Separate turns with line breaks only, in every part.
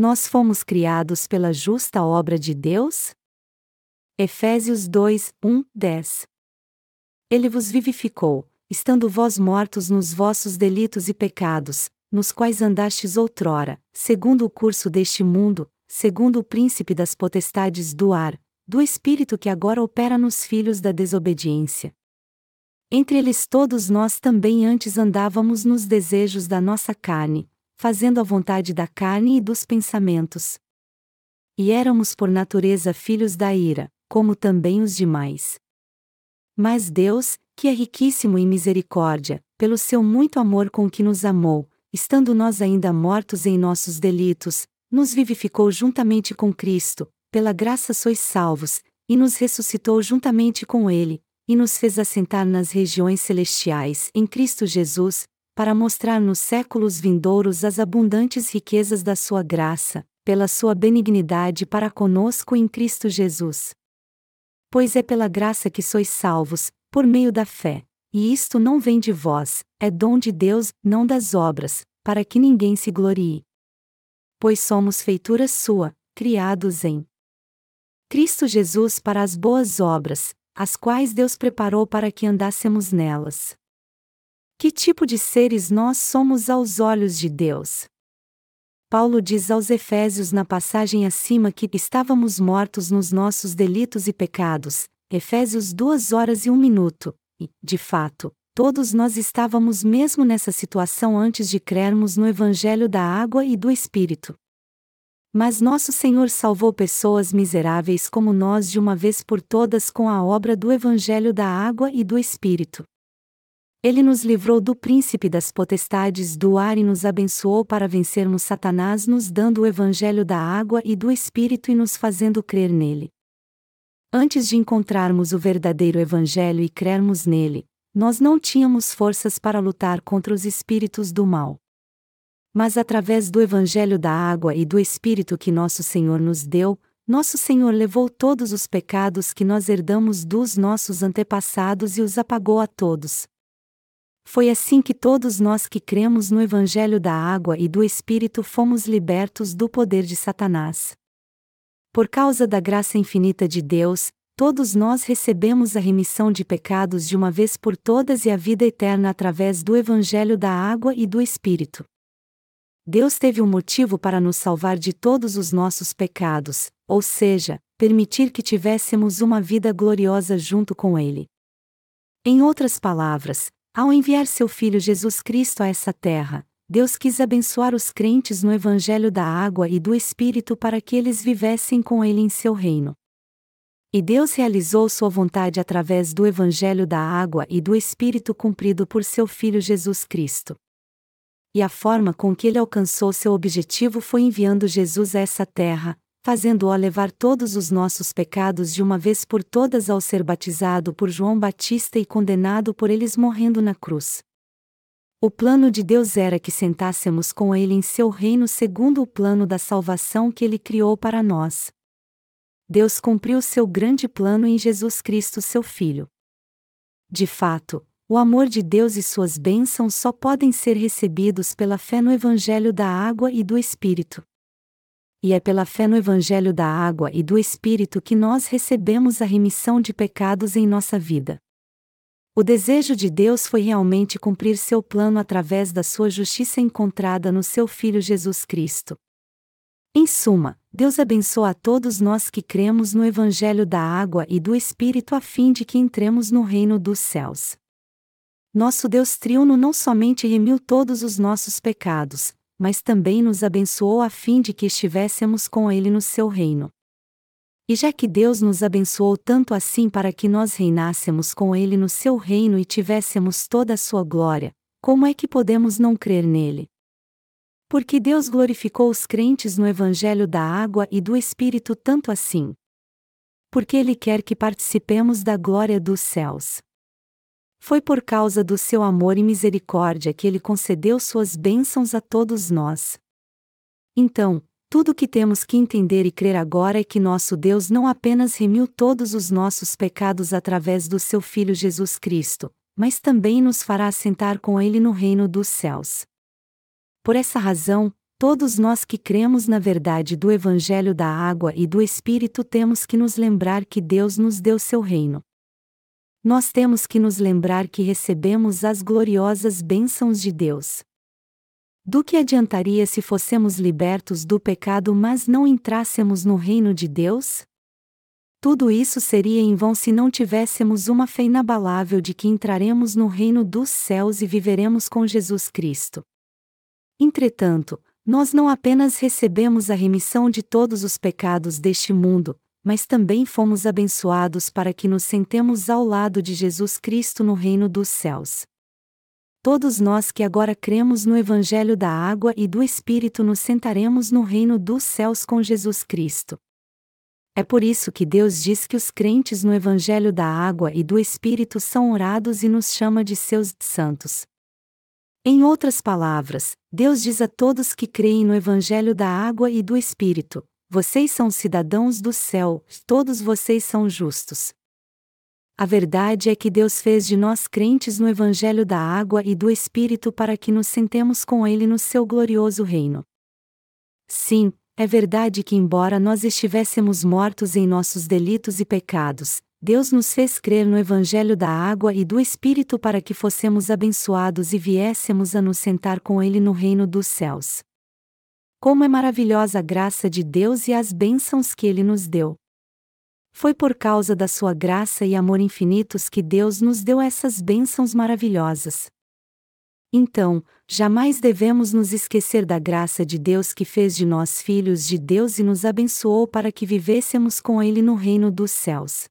nós fomos criados pela justa obra de Deus? Efésios 2, 1, 10 Ele vos vivificou, estando vós mortos nos vossos delitos e pecados, nos quais andastes outrora, segundo o curso deste mundo, segundo o príncipe das potestades do ar, do espírito que agora opera nos filhos da desobediência. Entre eles todos nós também antes andávamos nos desejos da nossa carne, fazendo a vontade da carne e dos pensamentos. E éramos por natureza filhos da ira, como também os demais. Mas Deus, que é riquíssimo em misericórdia, pelo seu muito amor com que nos amou, estando nós ainda mortos em nossos delitos, nos vivificou juntamente com Cristo, pela graça sois salvos, e nos ressuscitou juntamente com Ele, e nos fez assentar nas regiões celestiais em Cristo Jesus, para mostrar nos séculos vindouros as abundantes riquezas da Sua graça, pela Sua benignidade para conosco em Cristo Jesus. Pois é pela graça que sois salvos, por meio da fé. E isto não vem de vós, é dom de Deus, não das obras, para que ninguém se glorie. Pois somos feitura sua, criados em Cristo Jesus para as boas obras, as quais Deus preparou para que andássemos nelas. Que tipo de seres nós somos aos olhos de Deus? Paulo diz aos Efésios na passagem acima que estávamos mortos nos nossos delitos e pecados, Efésios 2 horas e 1 minuto, e, de fato, todos nós estávamos mesmo nessa situação antes de crermos no Evangelho da Água e do Espírito. Mas nosso Senhor salvou pessoas miseráveis como nós de uma vez por todas com a obra do Evangelho da Água e do Espírito. Ele nos livrou do príncipe das potestades do ar e nos abençoou para vencermos Satanás, nos dando o evangelho da água e do Espírito e nos fazendo crer nele. Antes de encontrarmos o verdadeiro evangelho e crermos nele, nós não tínhamos forças para lutar contra os espíritos do mal. Mas através do evangelho da água e do Espírito que nosso Senhor nos deu, nosso Senhor levou todos os pecados que nós herdamos dos nossos antepassados e os apagou a todos, foi assim que todos nós que cremos no Evangelho da Água e do Espírito fomos libertos do poder de Satanás. Por causa da graça infinita de Deus, todos nós recebemos a remissão de pecados de uma vez por todas e a vida eterna através do Evangelho da Água e do Espírito. Deus teve um motivo para nos salvar de todos os nossos pecados, ou seja, permitir que tivéssemos uma vida gloriosa junto com Ele. Em outras palavras, ao enviar seu Filho Jesus Cristo a essa terra, Deus quis abençoar os crentes no Evangelho da água e do Espírito para que eles vivessem com Ele em seu reino. E Deus realizou sua vontade através do Evangelho da água e do Espírito cumprido por seu Filho Jesus Cristo. E a forma com que ele alcançou seu objetivo foi enviando Jesus a essa terra, fazendo-o levar todos os nossos pecados de uma vez por todas ao ser batizado por João Batista e condenado por eles morrendo na cruz. O plano de Deus era que sentássemos com Ele em seu reino segundo o plano da salvação que Ele criou para nós. Deus cumpriu seu grande plano em Jesus Cristo, seu Filho. De fato, o amor de Deus e suas bênçãos só podem ser recebidos pela fé no Evangelho da Água e do Espírito e é pela fé no Evangelho da Água e do Espírito que nós recebemos a remissão de pecados em nossa vida. O desejo de Deus foi realmente cumprir seu plano através da sua justiça encontrada no seu Filho Jesus Cristo. Em suma, Deus abençoa a todos nós que cremos no Evangelho da Água e do Espírito a fim de que entremos no reino dos céus. Nosso Deus triuno não somente remiu todos os nossos pecados, mas também nos abençoou a fim de que estivéssemos com Ele no seu reino. E já que Deus nos abençoou tanto assim para que nós reinássemos com Ele no seu reino e tivéssemos toda a sua glória, como é que podemos não crer nele? Porque Deus glorificou os crentes no Evangelho da água e do Espírito tanto assim. Porque Ele quer que participemos da glória dos céus. Foi por causa do seu amor e misericórdia que ele concedeu suas bênçãos a todos nós. Então, tudo o que temos que entender e crer agora é que nosso Deus não apenas remiu todos os nossos pecados através do seu Filho Jesus Cristo, mas também nos fará assentar com ele no reino dos céus. Por essa razão, todos nós que cremos na verdade do Evangelho da Água e do Espírito temos que nos lembrar que Deus nos deu seu reino. Nós temos que nos lembrar que recebemos as gloriosas bênçãos de Deus. Do que adiantaria se fossemos libertos do pecado, mas não entrássemos no reino de Deus? Tudo isso seria em vão se não tivéssemos uma fé inabalável de que entraremos no reino dos céus e viveremos com Jesus Cristo. Entretanto, nós não apenas recebemos a remissão de todos os pecados deste mundo, mas também fomos abençoados para que nos sentemos ao lado de Jesus Cristo no reino dos céus. Todos nós que agora cremos no Evangelho da Água e do Espírito nos sentaremos no reino dos céus com Jesus Cristo. É por isso que Deus diz que os crentes no Evangelho da Água e do Espírito são orados e nos chama de seus santos. Em outras palavras, Deus diz a todos que creem no Evangelho da Água e do Espírito: vocês são cidadãos do céu, todos vocês são justos. A verdade é que Deus fez de nós crentes no Evangelho da água e do Espírito para que nos sentemos com Ele no seu glorioso reino. Sim, é verdade que, embora nós estivéssemos mortos em nossos delitos e pecados, Deus nos fez crer no Evangelho da água e do Espírito para que fossemos abençoados e viéssemos a nos sentar com Ele no reino dos céus. Como é maravilhosa a graça de Deus e as bênçãos que Ele nos deu. Foi por causa da Sua graça e amor infinitos que Deus nos deu essas bênçãos maravilhosas. Então, jamais devemos nos esquecer da graça de Deus que fez de nós filhos de Deus e nos abençoou para que vivêssemos com Ele no reino dos céus.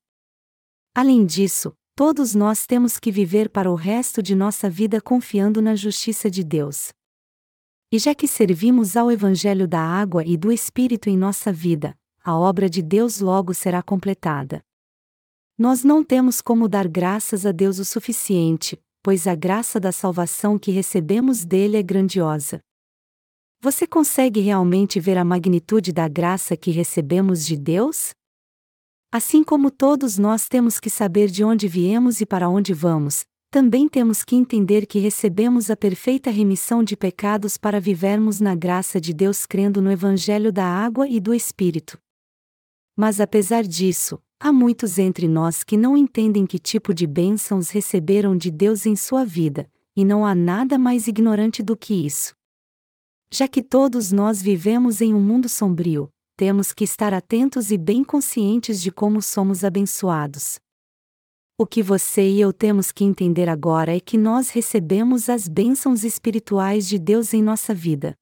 Além disso, todos nós temos que viver para o resto de nossa vida confiando na justiça de Deus. E já que servimos ao Evangelho da água e do Espírito em nossa vida, a obra de Deus logo será completada. Nós não temos como dar graças a Deus o suficiente, pois a graça da salvação que recebemos dele é grandiosa. Você consegue realmente ver a magnitude da graça que recebemos de Deus? Assim como todos nós temos que saber de onde viemos e para onde vamos, também temos que entender que recebemos a perfeita remissão de pecados para vivermos na graça de Deus crendo no Evangelho da água e do Espírito. Mas apesar disso, há muitos entre nós que não entendem que tipo de bênçãos receberam de Deus em sua vida, e não há nada mais ignorante do que isso. Já que todos nós vivemos em um mundo sombrio, temos que estar atentos e bem conscientes de como somos abençoados. O que você e eu temos que entender agora é que nós recebemos as bênçãos espirituais de Deus em nossa vida.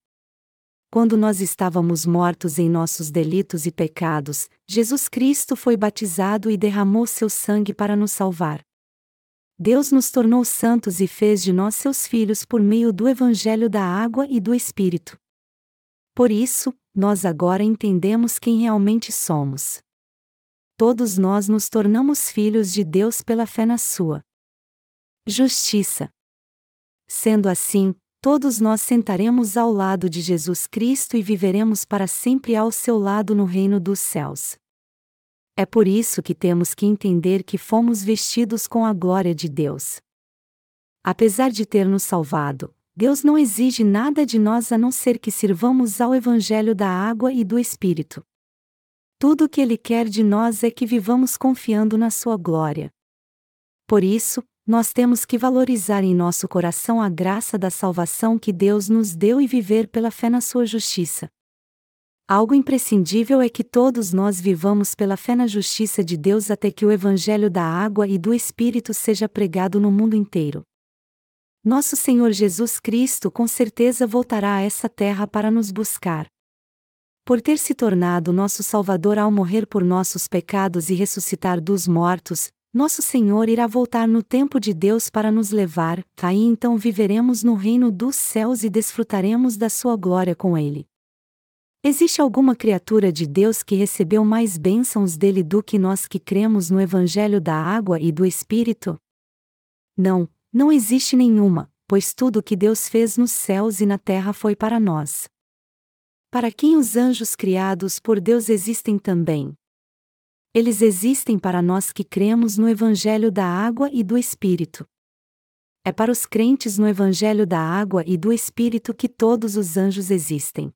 Quando nós estávamos mortos em nossos delitos e pecados, Jesus Cristo foi batizado e derramou seu sangue para nos salvar. Deus nos tornou santos e fez de nós seus filhos por meio do Evangelho da Água e do Espírito. Por isso, nós agora entendemos quem realmente somos todos nós nos tornamos filhos de Deus pela fé na Sua justiça. Sendo assim, todos nós sentaremos ao lado de Jesus Cristo e viveremos para sempre ao seu lado no reino dos céus. É por isso que temos que entender que fomos vestidos com a glória de Deus. Apesar de ter nos salvado, Deus não exige nada de nós a não ser que sirvamos ao Evangelho da água e do Espírito. Tudo o que Ele quer de nós é que vivamos confiando na Sua glória. Por isso, nós temos que valorizar em nosso coração a graça da salvação que Deus nos deu e viver pela fé na Sua justiça. Algo imprescindível é que todos nós vivamos pela fé na justiça de Deus até que o Evangelho da água e do Espírito seja pregado no mundo inteiro. Nosso Senhor Jesus Cristo com certeza voltará a essa terra para nos buscar por ter se tornado nosso Salvador ao morrer por nossos pecados e ressuscitar dos mortos, nosso Senhor irá voltar no tempo de Deus para nos levar, aí então viveremos no reino dos céus e desfrutaremos da sua glória com Ele. Existe alguma criatura de Deus que recebeu mais bênçãos dele do que nós que cremos no Evangelho da água e do Espírito? Não, não existe nenhuma, pois tudo o que Deus fez nos céus e na terra foi para nós para quem os anjos criados por Deus existem também. Eles existem para nós que cremos no Evangelho da Água e do Espírito. É para os crentes no Evangelho da Água e do Espírito que todos os anjos existem.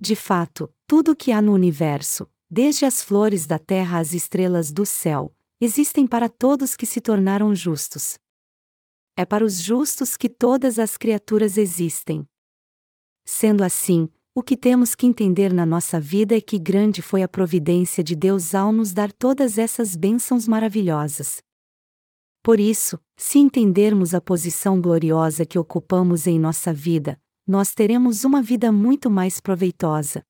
De fato, tudo o que há no universo, desde as flores da terra às estrelas do céu, existem para todos que se tornaram justos. É para os justos que todas as criaturas existem. Sendo assim, o que temos que entender na nossa vida é que grande foi a providência de Deus ao nos dar todas essas bênçãos maravilhosas. Por isso, se entendermos a posição gloriosa que ocupamos em nossa vida, nós teremos uma vida muito mais proveitosa.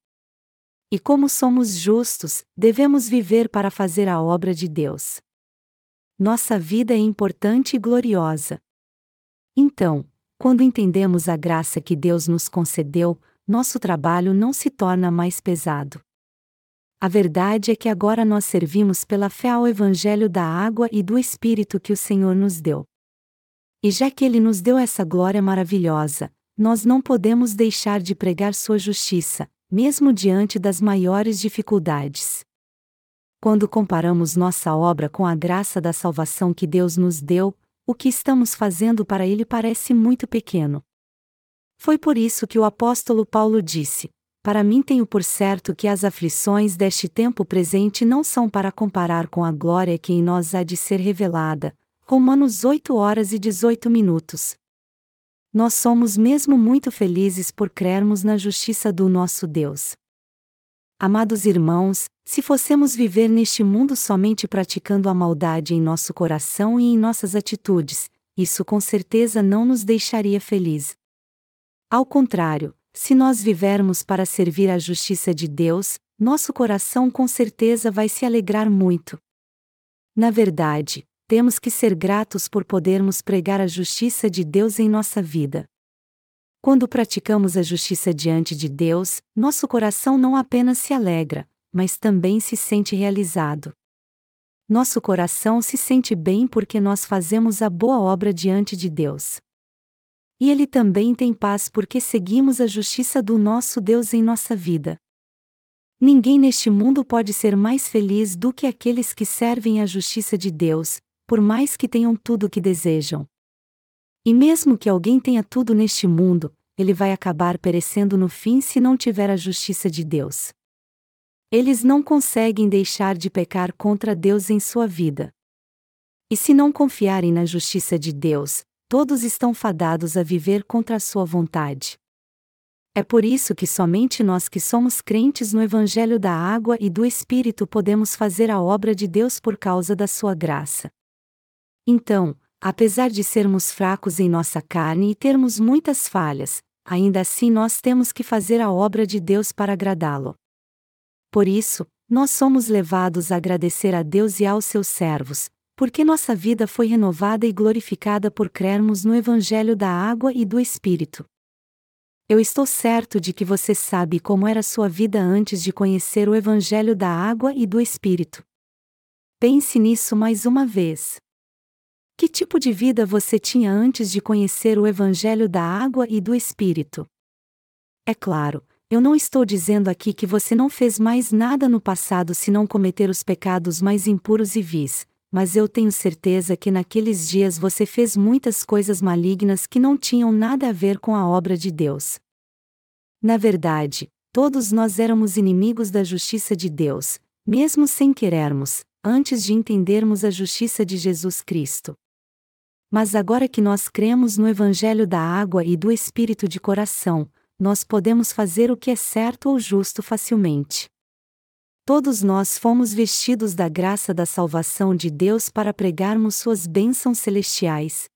E como somos justos, devemos viver para fazer a obra de Deus. Nossa vida é importante e gloriosa. Então, quando entendemos a graça que Deus nos concedeu, nosso trabalho não se torna mais pesado. A verdade é que agora nós servimos pela fé ao Evangelho da água e do Espírito que o Senhor nos deu. E já que Ele nos deu essa glória maravilhosa, nós não podemos deixar de pregar Sua justiça, mesmo diante das maiores dificuldades. Quando comparamos nossa obra com a graça da salvação que Deus nos deu, o que estamos fazendo para Ele parece muito pequeno. Foi por isso que o apóstolo Paulo disse: Para mim tenho por certo que as aflições deste tempo presente não são para comparar com a glória que em nós há de ser revelada. Romanos 8 horas e 18 minutos. Nós somos mesmo muito felizes por crermos na justiça do nosso Deus. Amados irmãos, se fossemos viver neste mundo somente praticando a maldade em nosso coração e em nossas atitudes, isso com certeza não nos deixaria felizes. Ao contrário, se nós vivermos para servir a justiça de Deus, nosso coração com certeza vai se alegrar muito. Na verdade, temos que ser gratos por podermos pregar a justiça de Deus em nossa vida. Quando praticamos a justiça diante de Deus, nosso coração não apenas se alegra, mas também se sente realizado. Nosso coração se sente bem porque nós fazemos a boa obra diante de Deus. E ele também tem paz porque seguimos a justiça do nosso Deus em nossa vida. Ninguém neste mundo pode ser mais feliz do que aqueles que servem a justiça de Deus, por mais que tenham tudo o que desejam. E mesmo que alguém tenha tudo neste mundo, ele vai acabar perecendo no fim se não tiver a justiça de Deus. Eles não conseguem deixar de pecar contra Deus em sua vida. E se não confiarem na justiça de Deus, todos estão fadados a viver contra a sua vontade. É por isso que somente nós que somos crentes no Evangelho da Água e do Espírito podemos fazer a obra de Deus por causa da sua graça. Então, apesar de sermos fracos em nossa carne e termos muitas falhas, ainda assim nós temos que fazer a obra de Deus para agradá-lo. Por isso, nós somos levados a agradecer a Deus e aos seus servos, porque nossa vida foi renovada e glorificada por crermos no Evangelho da Água e do Espírito. Eu estou certo de que você sabe como era sua vida antes de conhecer o Evangelho da Água e do Espírito. Pense nisso mais uma vez. Que tipo de vida você tinha antes de conhecer o Evangelho da Água e do Espírito? É claro, eu não estou dizendo aqui que você não fez mais nada no passado se não cometer os pecados mais impuros e vis, mas eu tenho certeza que naqueles dias você fez muitas coisas malignas que não tinham nada a ver com a obra de Deus. Na verdade, todos nós éramos inimigos da justiça de Deus, mesmo sem querermos, antes de entendermos a justiça de Jesus Cristo. Mas agora que nós cremos no Evangelho da água e do Espírito de coração, nós podemos fazer o que é certo ou justo facilmente. Todos nós fomos vestidos da graça da salvação de Deus para pregarmos suas bênçãos celestiais.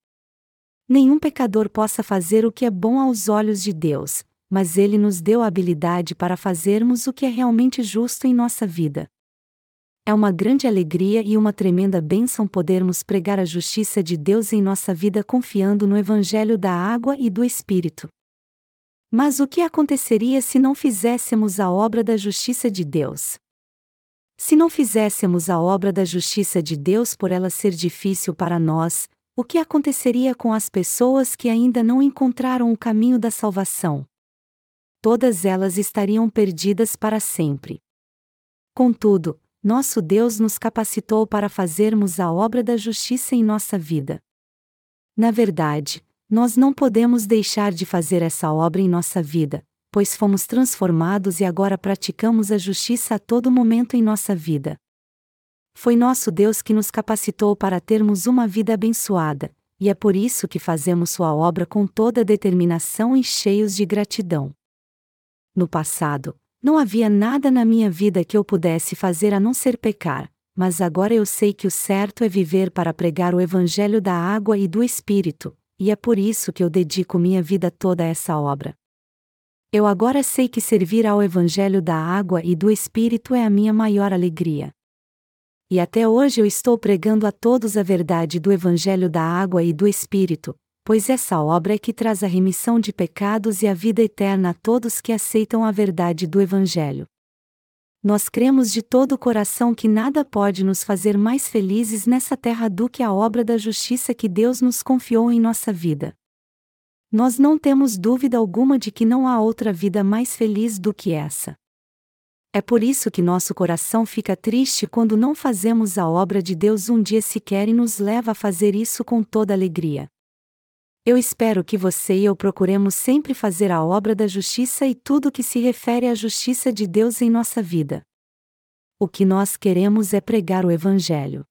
Nenhum pecador possa fazer o que é bom aos olhos de Deus, mas Ele nos deu a habilidade para fazermos o que é realmente justo em nossa vida. É uma grande alegria e uma tremenda bênção podermos pregar a justiça de Deus em nossa vida confiando no Evangelho da água e do Espírito. Mas o que aconteceria se não fizéssemos a obra da justiça de Deus? Se não fizéssemos a obra da justiça de Deus por ela ser difícil para nós, o que aconteceria com as pessoas que ainda não encontraram o caminho da salvação? Todas elas estariam perdidas para sempre. Contudo, nosso Deus nos capacitou para fazermos a obra da justiça em nossa vida. Na verdade, nós não podemos deixar de fazer essa obra em nossa vida, pois fomos transformados e agora praticamos a justiça a todo momento em nossa vida. Foi nosso Deus que nos capacitou para termos uma vida abençoada, e é por isso que fazemos Sua obra com toda determinação e cheios de gratidão. No passado, não havia nada na minha vida que eu pudesse fazer a não ser pecar, mas agora eu sei que o certo é viver para pregar o Evangelho da água e do Espírito, e é por isso que eu dedico minha vida toda a essa obra. Eu agora sei que servir ao Evangelho da água e do Espírito é a minha maior alegria. E até hoje eu estou pregando a todos a verdade do Evangelho da água e do Espírito, pois essa obra é que traz a remissão de pecados e a vida eterna a todos que aceitam a verdade do Evangelho. Nós cremos de todo o coração que nada pode nos fazer mais felizes nessa terra do que a obra da justiça que Deus nos confiou em nossa vida. Nós não temos dúvida alguma de que não há outra vida mais feliz do que essa. É por isso que nosso coração fica triste quando não fazemos a obra de Deus um dia sequer e nos leva a fazer isso com toda alegria. Eu espero que você e eu procuremos sempre fazer a obra da justiça e tudo que se refere à justiça de Deus em nossa vida. O que nós queremos é pregar o Evangelho.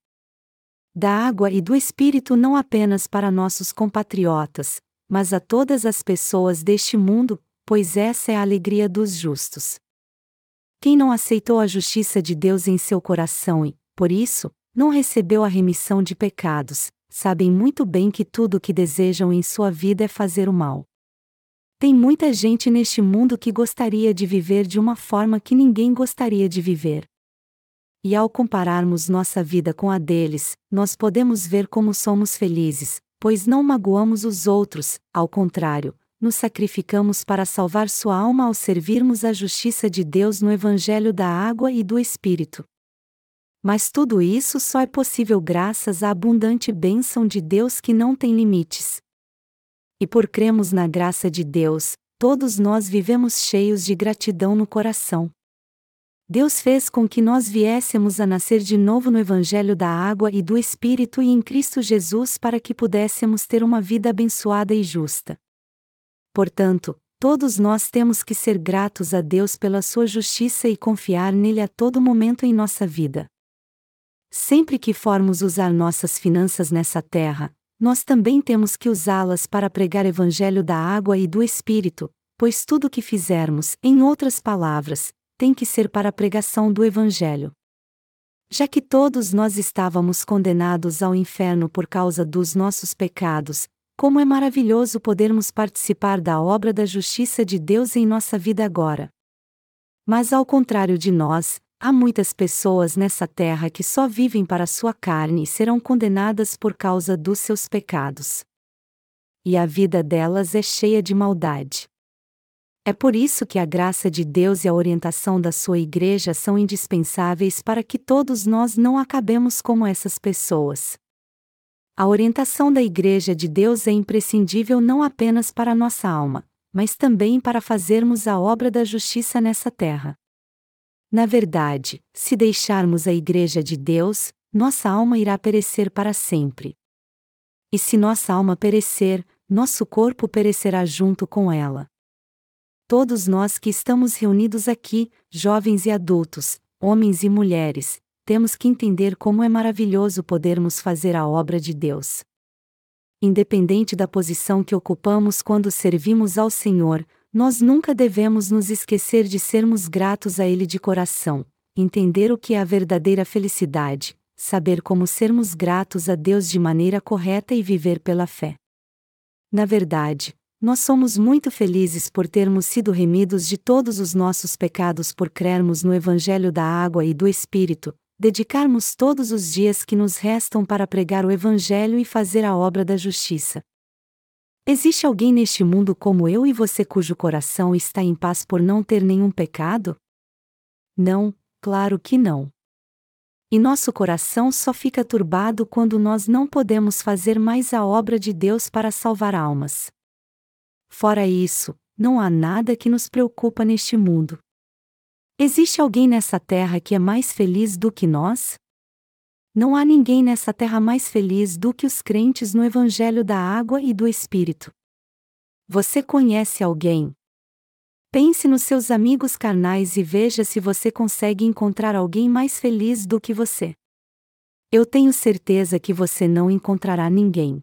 Da água e do Espírito não apenas para nossos compatriotas, mas a todas as pessoas deste mundo, pois essa é a alegria dos justos. Quem não aceitou a justiça de Deus em seu coração e, por isso, não recebeu a remissão de pecados, sabem muito bem que tudo o que desejam em sua vida é fazer o mal. Tem muita gente neste mundo que gostaria de viver de uma forma que ninguém gostaria de viver. E ao compararmos nossa vida com a deles, nós podemos ver como somos felizes, pois não magoamos os outros, ao contrário, nos sacrificamos para salvar sua alma ao servirmos a justiça de Deus no Evangelho da água e do Espírito. Mas tudo isso só é possível graças à abundante bênção de Deus que não tem limites. E por cremos na graça de Deus, todos nós vivemos cheios de gratidão no coração. Deus fez com que nós viéssemos a nascer de novo no Evangelho da água e do Espírito e em Cristo Jesus para que pudéssemos ter uma vida abençoada e justa. Portanto, todos nós temos que ser gratos a Deus pela sua justiça e confiar nele a todo momento em nossa vida. Sempre que formos usar nossas finanças nessa terra, nós também temos que usá-las para pregar evangelho da água e do espírito, pois tudo o que fizermos, em outras palavras, tem que ser para a pregação do evangelho. Já que todos nós estávamos condenados ao inferno por causa dos nossos pecados, como é maravilhoso podermos participar da obra da justiça de Deus em nossa vida agora. Mas ao contrário de nós, há muitas pessoas nessa terra que só vivem para sua carne e serão condenadas por causa dos seus pecados. E a vida delas é cheia de maldade. É por isso que a graça de Deus e a orientação da sua igreja são indispensáveis para que todos nós não acabemos como essas pessoas. A orientação da Igreja de Deus é imprescindível não apenas para nossa alma, mas também para fazermos a obra da justiça nessa terra. Na verdade, se deixarmos a Igreja de Deus, nossa alma irá perecer para sempre. E se nossa alma perecer, nosso corpo perecerá junto com ela. Todos nós que estamos reunidos aqui, jovens e adultos, homens e mulheres, temos que entender como é maravilhoso podermos fazer a obra de Deus. Independente da posição que ocupamos quando servimos ao Senhor, nós nunca devemos nos esquecer de sermos gratos a Ele de coração, entender o que é a verdadeira felicidade, saber como sermos gratos a Deus de maneira correta e viver pela fé. Na verdade, nós somos muito felizes por termos sido remidos de todos os nossos pecados por crermos no Evangelho da Água e do Espírito, dedicarmos todos os dias que nos restam para pregar o Evangelho e fazer a obra da justiça. Existe alguém neste mundo como eu e você cujo coração está em paz por não ter nenhum pecado? Não, claro que não. E nosso coração só fica turbado quando nós não podemos fazer mais a obra de Deus para salvar almas. Fora isso, não há nada que nos preocupa neste mundo. Existe alguém nessa terra que é mais feliz do que nós? Não há ninguém nessa terra mais feliz do que os crentes no Evangelho da Água e do Espírito. Você conhece alguém? Pense nos seus amigos carnais e veja se você consegue encontrar alguém mais feliz do que você. Eu tenho certeza que você não encontrará ninguém.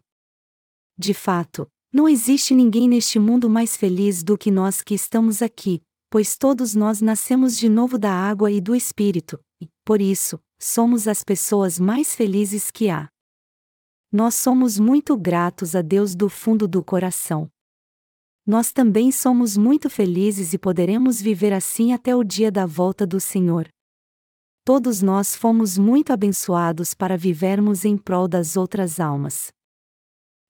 De fato, não existe ninguém neste mundo mais feliz do que nós que estamos aqui, pois todos nós nascemos de novo da água e do Espírito, e, por isso, somos as pessoas mais felizes que há. Nós somos muito gratos a Deus do fundo do coração nós também somos muito felizes e poderemos viver assim até o dia da volta do Senhor. Todos nós fomos muito abençoados para vivermos em prol das outras almas.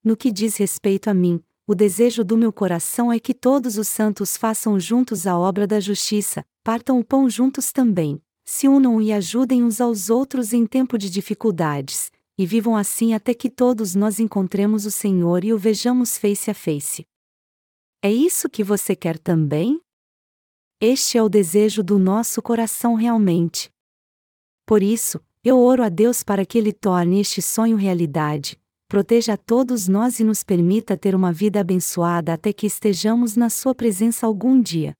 No que diz respeito a mim, o desejo do meu coração é que todos os santos façam juntos a obra da justiça, partam o pão juntos também, se unam e ajudem uns aos outros em tempo de dificuldades, e vivam assim até que todos nós encontremos o Senhor e o vejamos face a face. É isso que você quer também? Este é o desejo do nosso coração realmente. Por isso, eu oro a Deus para que Ele torne este sonho realidade, proteja a todos nós e nos permita ter uma vida abençoada até que estejamos na Sua presença algum dia.